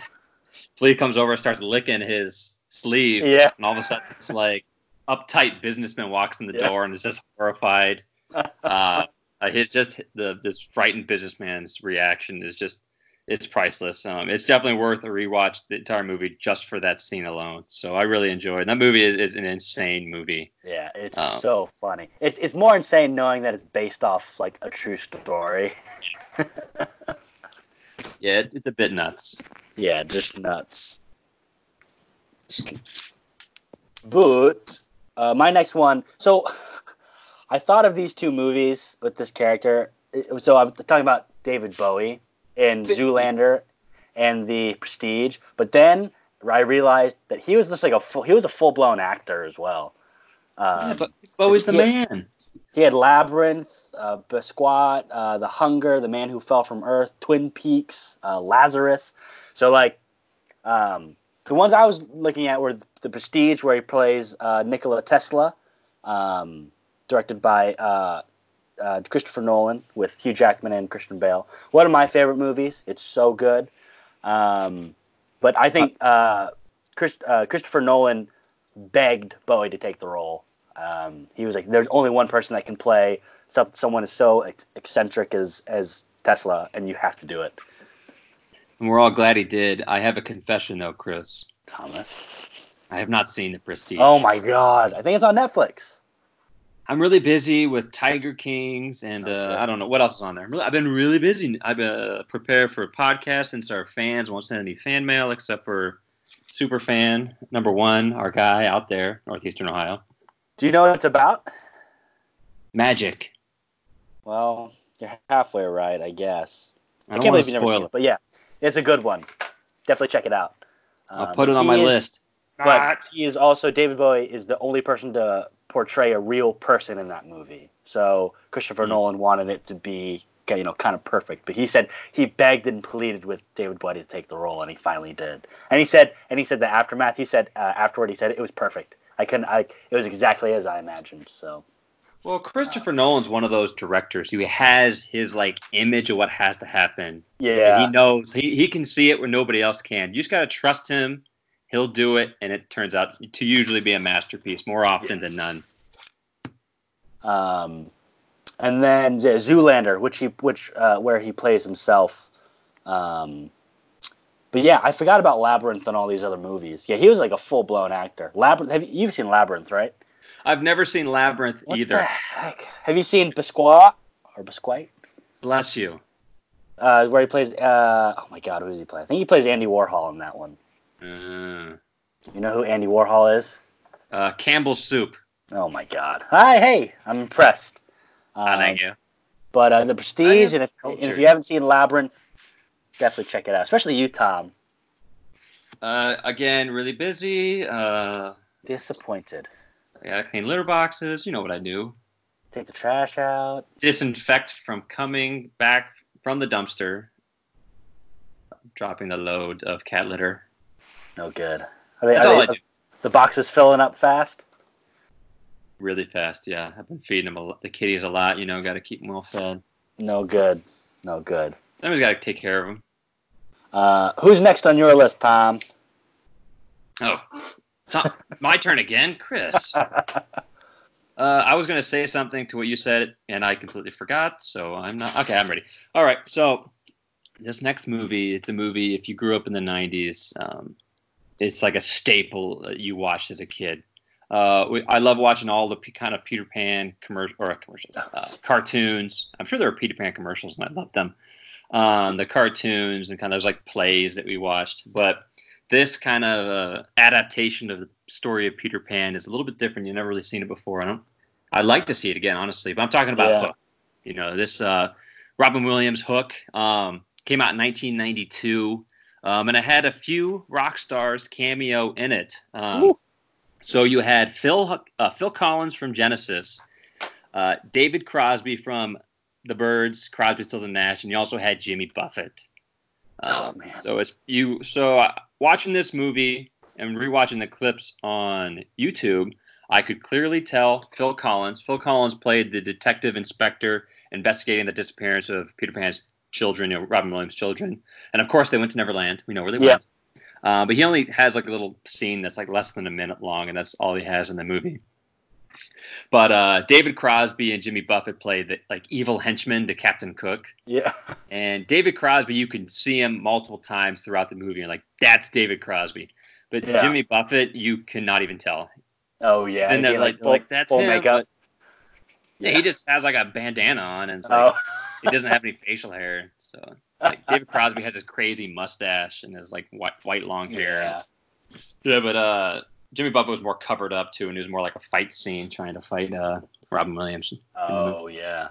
Flea comes over and starts licking his sleeve, Yeah. and all of a sudden it's like uptight businessman walks in the Yeah. door and is just horrified. [laughs] Uh, uh, his just the this frightened businessman's reaction is just it's priceless. Um, it's definitely worth a rewatch the entire movie just for that scene alone. So I really enjoyed it. that movie. Is, is an insane movie. Yeah, it's Um, so funny. It's it's more insane knowing that it's based off like a true story. [laughs] Yeah, it, it's a bit nuts. Yeah, just nuts. But uh, my next one. So [laughs] I thought of these two movies with this character. So I'm talking about David Bowie in Zoolander and The Prestige. But then I realized that he was just like a full, he was a full blown actor as well. Um, yeah, but Bowie's the yeah. man. he had Labyrinth, uh, Bisquat, uh, The Hunger, The Man Who Fell from Earth, Twin Peaks, uh, Lazarus. So, like, um, the ones I was looking at were The Prestige, where he plays uh, Nikola Tesla, um, directed by uh, uh, Christopher Nolan with Hugh Jackman and Christian Bale. One of my favorite movies. It's so good. Um, but I think uh, Chris, uh, Christopher Nolan begged Bowie to take the role. Um, he was like, "There's only one person that can play someone as so eccentric as as Tesla, and you have to do it." And we're all glad he did. I have a confession though, Chris. Thomas. I have not seen The Prestige. Oh my God! I think it's on Netflix. I'm really busy with Tiger Kings and uh, I don't know what else is on there. Really- I've been really busy. I've been uh, prepared for a podcast since our fans won't send any fan mail except for super fan number one, our guy out there, Northeastern Ohio. Do you know what it's about? Magic. Well, you're halfway right, I guess. I, I, can't believe you've never spoil seen it, but yeah, it's a good one. Definitely check it out. I'll Um, put it on my is- list. But he is also David Bowie is the only person to portray a real person in that movie. So Christopher Hmm. Nolan wanted it to be you know kind of perfect, but he said he begged and pleaded with David Bowie to take the role, and he finally did. And he said, and he said the aftermath. He said uh, afterward, he said it was perfect. I couldn't. I it was exactly as I imagined. So Well, Christopher Nolan's one of those directors who has his like image of what has to happen. And yeah, he knows he, he can see it where nobody else can. You just gotta trust him. He'll do it, and it turns out to usually be a masterpiece more often than none. Um, and then yeah, Zoolander, which he which uh, where he plays himself. Um, but yeah, I forgot about Labyrinth and all these other movies. Yeah, he was like a full blown actor. Labyrinth. Have you, you've seen Labyrinth, right? I've never seen Labyrinth What either. the heck? Have you seen Bisquat or Bisquite? Bless you. Uh, where he plays. Uh, oh my God, who does he play? I think he plays Andy Warhol in that one. Uh, You know who Andy Warhol is? uh, Campbell's soup. Oh my God. Hi, hey, I'm impressed. Um, thank you. But uh, the Prestige, and if, and if you haven't seen Labyrinth, definitely check it out. Especially you, Tom. Uh, again, really busy. Uh, Disappointed. I gotta clean litter boxes. You know what I do. Take the trash out. Disinfect from coming back from the dumpster. Dropping the load of cat litter. No good. Are they, That's are all they- I do. The box is filling up fast. Really fast, yeah. I've been feeding them a, lo- the kitties a lot. You know, got to keep them well fed. No good. No good. Somebody's got to take care of them. Uh, who's next on your list, Tom? Oh, my turn again, Chris. [laughs] Uh, I was going to say something to what you said, and I completely forgot. So I'm not. Okay, I'm ready. All right. So this next movie, it's a movie. If you grew up in the '90s, um, it's like a staple that you watched as a kid. Uh, we, I love watching all the p- kind of Peter Pan commercial or commercials, uh, cartoons. I'm sure there were Peter Pan commercials, and I loved them. Um, the cartoons and kind of those like plays that we watched, but this kind of uh, adaptation of the story of Peter Pan is a little bit different. You've never really seen it before. I don't. I'd like to see it again, honestly. But I'm talking about Yeah. Hook. You know, this uh, Robin Williams Hook um, came out in 1992, um, and it had a few rock stars cameo in it. Um, so you had Phil uh, Phil Collins from Genesis, uh, David Crosby from The Byrds, Crosby, Stills and Nash, and you also had Jimmy Buffett. Oh Um, man. so it's you. So uh, watching this movie and rewatching the clips on YouTube, I could clearly tell Phil Collins. Phil Collins played the detective inspector investigating the disappearance of Peter Pan's children, you know, Robin Williams' children, and of course they went to Neverland. We know where they Yeah. went. Uh, but he only has like a little scene that's like less than a minute long, and that's all he has in the movie. But uh, David Crosby and Jimmy Buffett played the like evil henchman to Captain Cook. Yeah. And David Crosby, you can see him multiple times throughout the movie, and like that's David Crosby. But Yeah. Jimmy Buffett, you cannot even tell. Oh yeah. In Is there, like, full, like that's full him. makeup. but- yeah, he just has like a bandana on, and it's like Oh. he doesn't have any facial hair. So like David Crosby has his crazy mustache and his like white, white long hair. yeah. Yeah, but uh, Jimmy Buffett was more covered up too, and it was more like a fight scene trying to fight uh, Robin Williams. Oh yeah.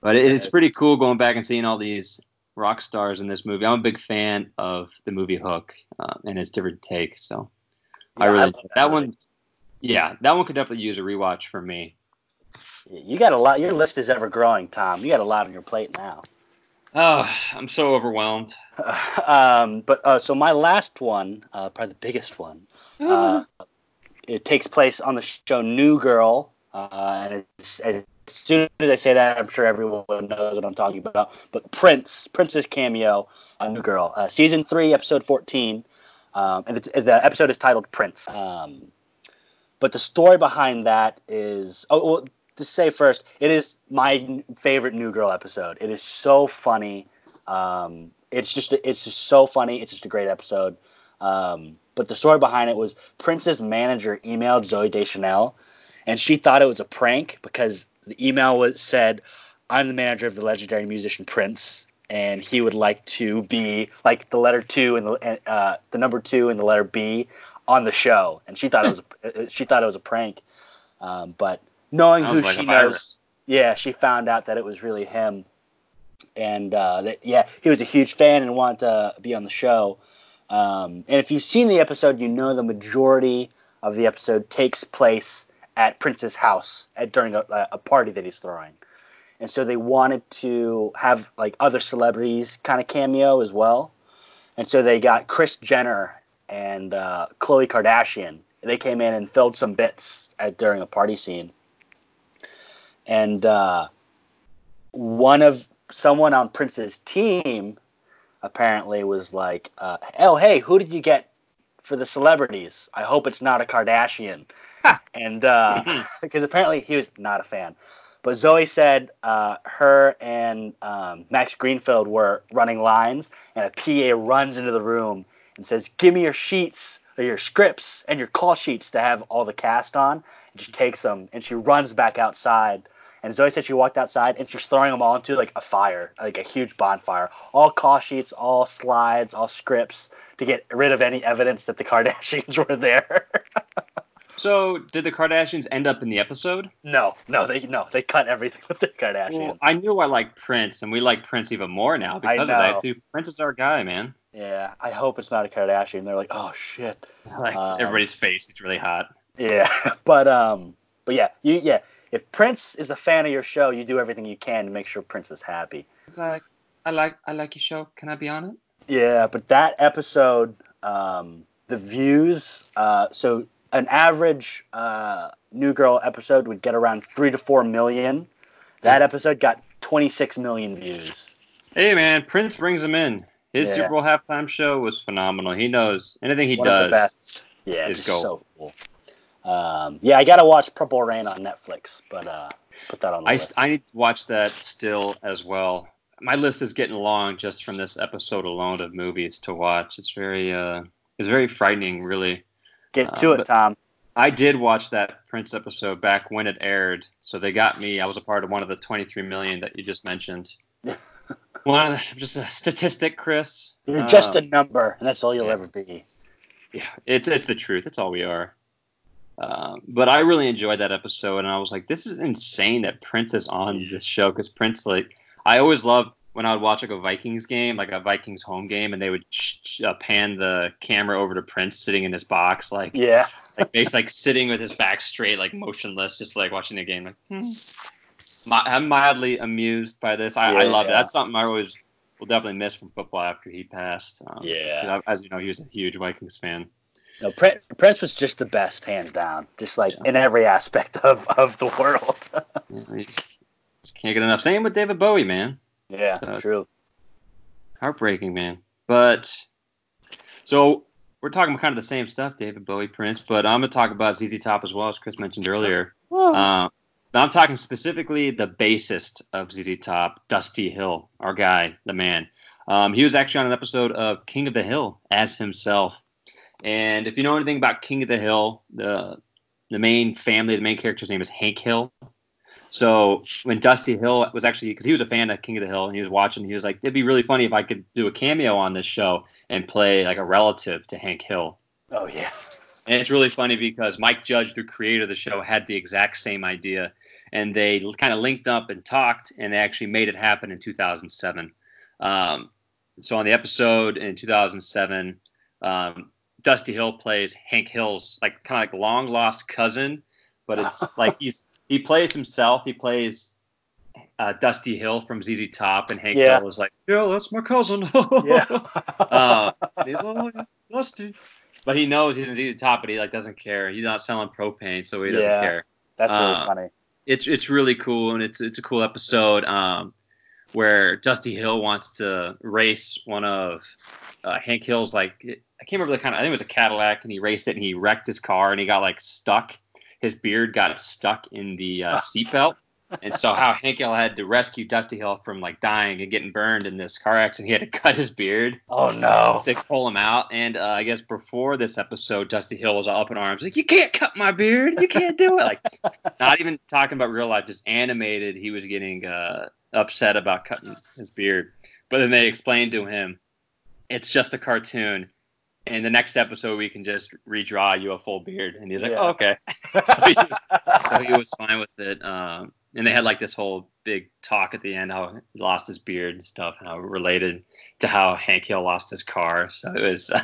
But it, it's pretty cool going back and seeing all these rock stars in this movie. I'm a big fan of the movie Hook uh, and its different take. So I really love that, movie. one. Yeah, that one could definitely use a rewatch for me. You got a lot. Your list is ever growing, Tom. You got a lot on your plate now. Oh, I'm so overwhelmed. [laughs] um, but uh, so my last one, uh, probably the biggest one, [laughs] uh, it takes place on the show New Girl, uh, and as soon as I say that, I'm sure everyone knows what I'm talking about. But Prince, Prince's cameo on New Girl, uh, season three, episode 14, um, and the episode is titled Prince. Um, but the story behind that is oh well, to say first, it is my favorite New Girl episode. It is so funny. Um, it's just it's just so funny. It's just a great episode. Um, but the story behind it was Prince's manager emailed Zooey Deschanel, and she thought it was a prank because the email was said, "I'm the manager of the legendary musician Prince." and he would like to be like the letter two and the uh, the number two and the letter B on the show. And she thought it was a, [laughs] she thought it was a prank, um, but knowing who like she knows, yeah, she found out that it was really him, and uh, that yeah, he was a huge fan and wanted to be on the show. Um, and if you've seen the episode, you know the majority of the episode takes place at Prince's house at, during a, a party that he's throwing. And so they wanted to have like other celebrities kind of cameo as well. And so they got Kris Jenner and uh, Khloe Kardashian. They came in and filled some bits at, during a party scene. And uh, one of someone on Prince's team apparently was like, uh, "Oh, hey, who did you get for the celebrities? I hope it's not a Kardashian." and because uh, [laughs] apparently he was not a fan. But Zooey said uh, her and um, Max Greenfield were running lines, and a PA runs into the room and says, "Give me your sheets." Or your scripts and your call sheets to have all the cast on. And she takes them and she runs back outside and Zooey said she walked outside and she's throwing them all into like a fire, like a huge bonfire. All call sheets, all slides, all scripts to get rid of any evidence that the Kardashians [laughs] were there. so, did the Kardashians end up in the episode? No, no, they no, they cut everything with the Kardashians. Well, I knew I liked Prince, and we like Prince even more now because of that. Dude, Prince is our guy, man. Yeah, I hope it's not a Kardashian. They're like, oh shit. [laughs] Like um, everybody's face, it's really hot. Yeah, [laughs] but um, but yeah, you yeah, if Prince is a fan of your show, you do everything you can to make sure Prince is happy. Like, I like I like your show. Can I be on it? Yeah, but that episode, um, the views. Uh, so an average uh, New Girl episode would get around three to four million. That episode got 26 million views. Hey man, Prince brings them in. His yeah. Super Bowl halftime show was phenomenal. He knows anything he One does. Yeah, is just so cool. Um, yeah, I gotta watch Purple Rain on Netflix, but uh, put that on the I, list. I need to watch that still as well. My list is getting long just from this episode alone of movies to watch. It's very uh, it's very frightening, really. Get to uh, it, Tom. I did watch that Prince episode back when it aired, so they got me. I was a part of one of the 23 million that you just mentioned. [laughs] one of the, just a statistic, Chris. You're just a um, number, and that's all you'll yeah. ever be. Yeah, it's it's the truth. It's all we are. Um, but I really enjoyed that episode, and I was like, "This is insane that Prince is on this show." Because Prince, like, I always loved when I would watch like a Vikings game, like a Vikings home game, and they would sh- uh, pan the camera over to Prince sitting in his box, like, yeah, [laughs] like he's like sitting with his back straight, like motionless, just like watching the game. Like, hmm. I'm mildly amused by this. I, yeah, I love yeah. it. That's something I always will definitely miss from football after he passed. Um, yeah, as you know, he was a huge Vikings fan. No, Prince was just the best, hands down. Just like yeah. in every aspect [laughs] of, of the world. [laughs] can't get enough. Same with David Bowie, man. Yeah, uh, true. Heartbreaking, man. But so we're talking kind of the same stuff, David Bowie, Prince. But I'm gonna talk about ZZ Top as well, as Chris mentioned earlier. Uh, I'm talking specifically the bassist of ZZ Top, Dusty Hill, our guy, the man. Um, he was actually on an episode of King of the Hill as himself. And if you know anything about King of the Hill, the the main family, the main character's name is Hank Hill. So when Dusty Hill was actually because he was a fan of King of the Hill and he was watching, he was like, "It'd be really funny if I could do a cameo on this show and play like a relative to Hank Hill." Oh yeah. And it's really funny because Mike Judge, the creator of the show, had the exact same idea, and they kind of linked up and talked, and they actually made it happen in 2007. Um, so on the episode in 2007, um, Dusty Hill plays Hank Hill's like kind of like long lost cousin, but it's [laughs] like he's he plays himself. He plays uh, Dusty Hill from ZZ Top, and Hank yeah. Hill is like, "Yeah, that's my cousin." yeah. [laughs] uh, he's like, Dusty, but he knows he's in ZZ Top, but he like doesn't care. He's not selling propane, so he doesn't yeah. care. That's really uh, funny. It's it's really cool, and it's it's a cool episode. Um, where Dusty Hill wants to race one of uh, Hank Hill's like I can't remember the kind of I think it was a Cadillac and he raced it and he wrecked his car and he got like stuck. His beard got stuck in the uh, seatbelt. and so how [laughs] Hank Hill had to rescue Dusty Hill from like dying and getting burned in this car accident, he had to [laughs] cut his beard. Oh no! To pull him out. And uh, I guess before this episode, Dusty Hill was all up in arms, like you can't cut my beard, you can't do it. Like not even talking about real life, just animated. He was getting uh, upset about cutting his beard. but then they explained to him, it's just a cartoon. And the next episode, we can just redraw you a full beard. And he's like, Yeah. oh, okay. [laughs] so, he, so he was fine with it. Um, and they had like this whole big talk at the end how he lost his beard and stuff, and how it related to how Hank Hill lost his car. So it was. [laughs] and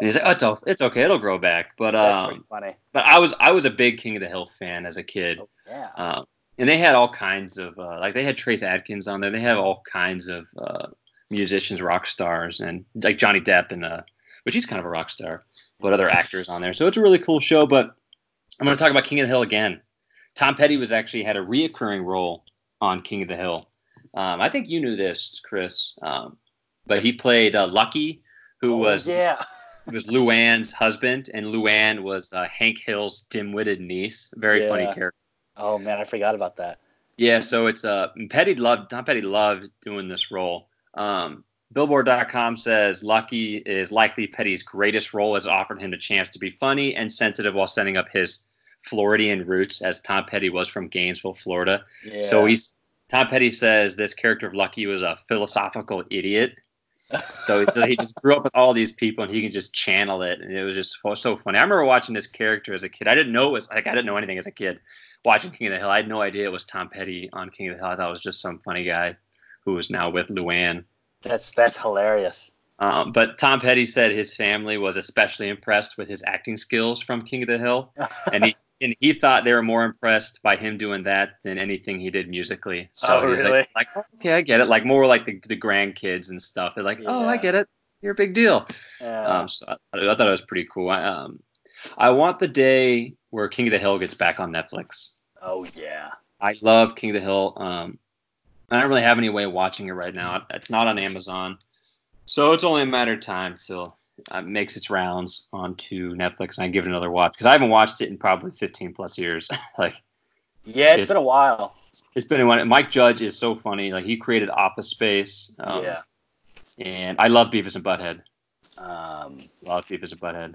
he's like, oh, it's, o- it's okay, it'll grow back. But um, funny. but I was I was a big King of the Hill fan as a kid. Oh, yeah. Um, and they had all kinds of uh, like they had Trace Adkins on there. They have all kinds of uh, musicians, rock stars, and like Johnny Depp and uh, which he's kind of a rock star, but other actors on there. So it's a really cool show. But I'm going to talk about King of the Hill again. Tom Petty was actually had a reoccurring role on King of the Hill. Um, I think you knew this, Chris, um, but he played uh, Lucky, who Oh, was yeah. [laughs] was Luann's husband, and Luann was uh, Hank Hill's dim-witted niece. Very funny character. Oh man, I forgot about that. Yeah, so it's uh Petty loved Tom Petty loved doing this role. Um, Billboard.com says Lucky is likely Petty's greatest role as offered him the chance to be funny and sensitive while setting up his Floridian roots, as Tom Petty was from Gainesville, Florida. Yeah. So he's Tom Petty says this character of Lucky was a philosophical idiot. [laughs] So, he just grew up with all these people, and he can just channel it, and it was just so, so funny. I remember watching this character as a kid. I didn't know it was like I didn't know anything as a kid. Watching King of the Hill, I had no idea it was Tom Petty on King of the Hill. I thought it was just some funny guy who was now with Luann. that's that's hilarious. Um, but Tom Petty said his family was especially impressed with his acting skills from King of the Hill, [laughs] and he and he thought they were more impressed by him doing that than anything he did musically. So Oh, he was really? like, like, "Oh, okay, I get it. Like more like the, the grandkids and stuff. They're like, oh, I get it. You're a big deal. Yeah. Um, so I, I thought it was pretty cool. I, um, I want the day where King of the Hill gets back on Netflix. oh yeah. I love King of the Hill. Um, I don't really have any way of watching it right now. It's not on Amazon, so it's only a matter of time till it makes its rounds onto Netflix and I give it another watch because I haven't watched it in probably 15 plus years. [laughs] like Yeah, it's It's- been a while. it's been a while. Mike Judge is so funny. Like he created Office Space. Um, yeah. and I love Beavis and Butthead. Um, Love Beavis and Butthead.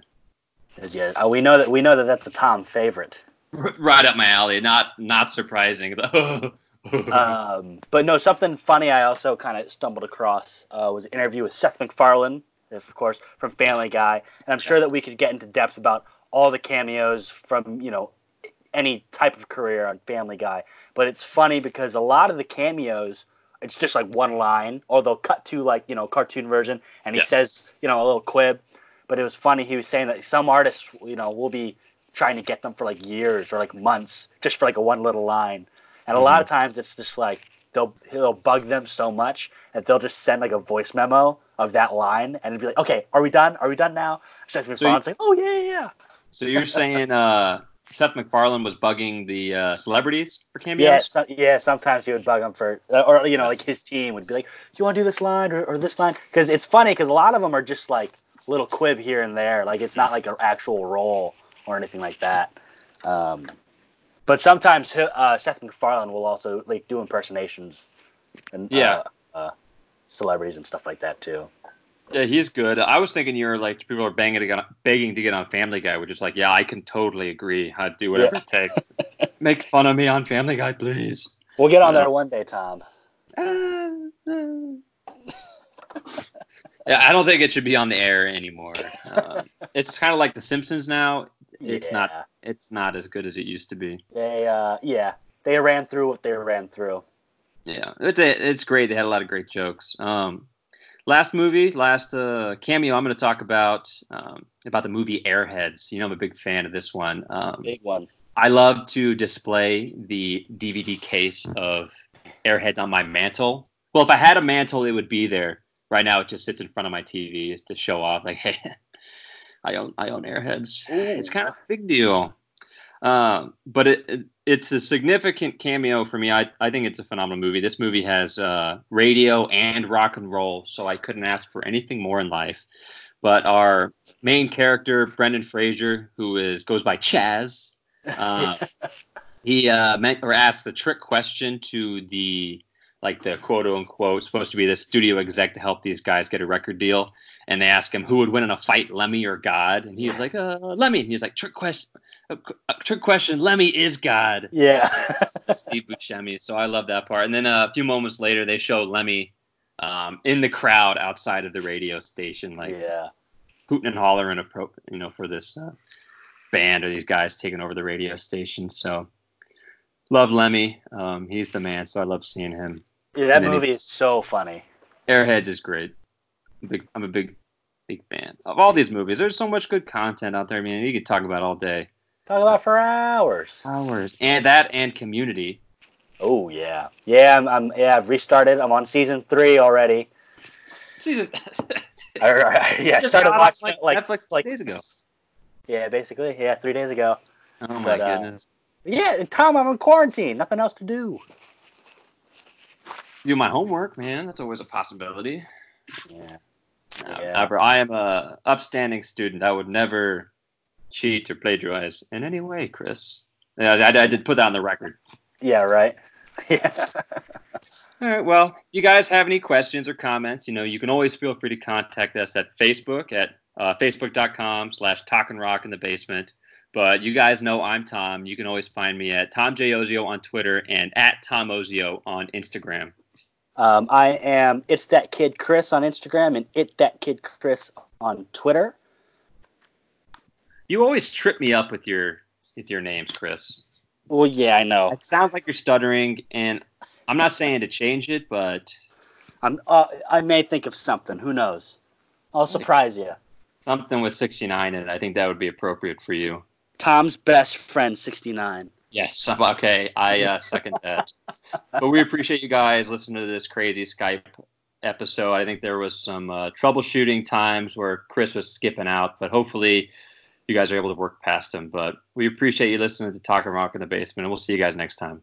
yeah. Uh, we know that we know that that's a Tom favorite. R- right up my alley. Not not surprising. [laughs] Um, but no, something funny I also kind of stumbled across uh, was an interview with Seth MacFarlane, of course, from Family Guy, and I'm sure that we could get into depth about all the cameos from you know any type of career on Family Guy. But it's funny because a lot of the cameos, it's just like one line, or they'll cut to like you know cartoon version, and he Yeah. says you know a little quib. But it was funny. He was saying that some artists, you know, will be trying to get them for like years or like months just for like a one little line. And a lot of times it's just like they'll he'll bug them so much that they'll just send like a voice memo of that line and it'd be like, okay, are we done? Are we done now? Seth So you- like, oh yeah, yeah, yeah. so you're saying uh, Seth MacFarlane was bugging the uh, celebrities for cameos? Yeah, so, yeah. Sometimes he would bug them for, uh, or you know, like his team would be like, "Do you want to do this line or, or this line?" Because it's funny because a lot of them are just like little quib here and there. Like it's not like an actual role or anything like that. Um, but sometimes uh, Seth MacFarlane will also like do impersonations and Yeah. uh, uh, celebrities and stuff like that too. Yeah, he's good. I was thinking you're like people are banging to get on, begging to get on Family Guy, which is like, yeah, I can totally agree. I'd do whatever it takes. Make fun of me on Family Guy, please. We'll get on Yeah. there one day, Tom. [laughs] yeah, I don't think it should be on the air anymore. Uh, it's kind of like The Simpsons now. It's not. It's not as good as it used to be. They, uh, yeah, they ran through what they ran through. Yeah, it's a, it's great. They had a lot of great jokes. Um, last movie, last uh, cameo. I'm going to talk about um, about the movie Airheads. You know, I'm a big fan of this one. Um, Big one. I love to display the DVD case of Airheads on my mantle. Well, if I had a mantle, it would be there. Right now, it just sits in front of my TV just to show off, like, hey, [laughs] I own I own Airheads. It's kind of a big deal. Um, but it, it it's a significant cameo for me. I, I think it's a phenomenal movie. This movie has uh, radio and rock and roll, so I couldn't ask for anything more in life. But our main character, Brendan Fraser, who is goes by Chaz, [laughs] uh, he uh, meant or asked a trick question to the like the quote unquote supposed to be the studio exec to help these guys get a record deal, and they ask him who would win in a fight, Lemmy or God, and he's like, uh, Lemmy. And he's like, trick question, uh, uh, trick question. Lemmy is God. Yeah. [laughs] Steve Buscemi. So I love that part. And then uh, a few moments later, they show Lemmy um, in the crowd outside of the radio station, like yeah. hooting and hollering, you know, for this uh, band or these guys taking over the radio station. So love Lemmy. Um, he's the man. So I love seeing him. Yeah, that movie is so funny. Airheads is great. I'm, big, I'm a big, big fan of all these movies. There's so much good content out there, man. You could talk about all day, Talk about for hours. hours, and that and Community. Oh yeah, yeah. I'm, I'm yeah. I've restarted. I'm on season three already. Season. [laughs] I, I- yeah, Just started watching like, like Netflix like days ago. yeah, basically yeah, three days ago. Oh my but, uh, goodness. Yeah, and Tom, I'm in quarantine. Nothing else to do. Do my homework, man. That's always a possibility. Yeah. No, Yeah. never. I am a upstanding student. I would never cheat or plagiarize in any way, Chris. Yeah, I, I did put that on the record. Yeah. Right. [laughs] Yeah. All right. Well, if you guys have any questions or comments, you know, you can always feel free to contact us at Facebook at uh, facebook.com slash talk and rock in the basement. But you guys know I'm Tom. You can always find me at Tom J. Ozio on Twitter and at Tom Ozio on Instagram. Um, I am it's that kid Chris on Instagram and it that kid Chris on Twitter. You always trip me up with your with your names, Chris. Well, yeah, I know. It sounds like you're stuttering, and I'm not saying to change it, but I'm. Uh, I may think of something. Who knows? I'll surprise you. something with 69 in it. I think that would be appropriate for you. Tom's best friend, sixty nine. Yes. I'm- Okay. I uh, second [laughs] that. But we appreciate you guys listening to this crazy Skype episode. I think there was some uh, troubleshooting times where Chris was skipping out, but hopefully you guys are able to work past him. But we appreciate you listening to Talk and Rock in the Basement, and we'll see you guys next time.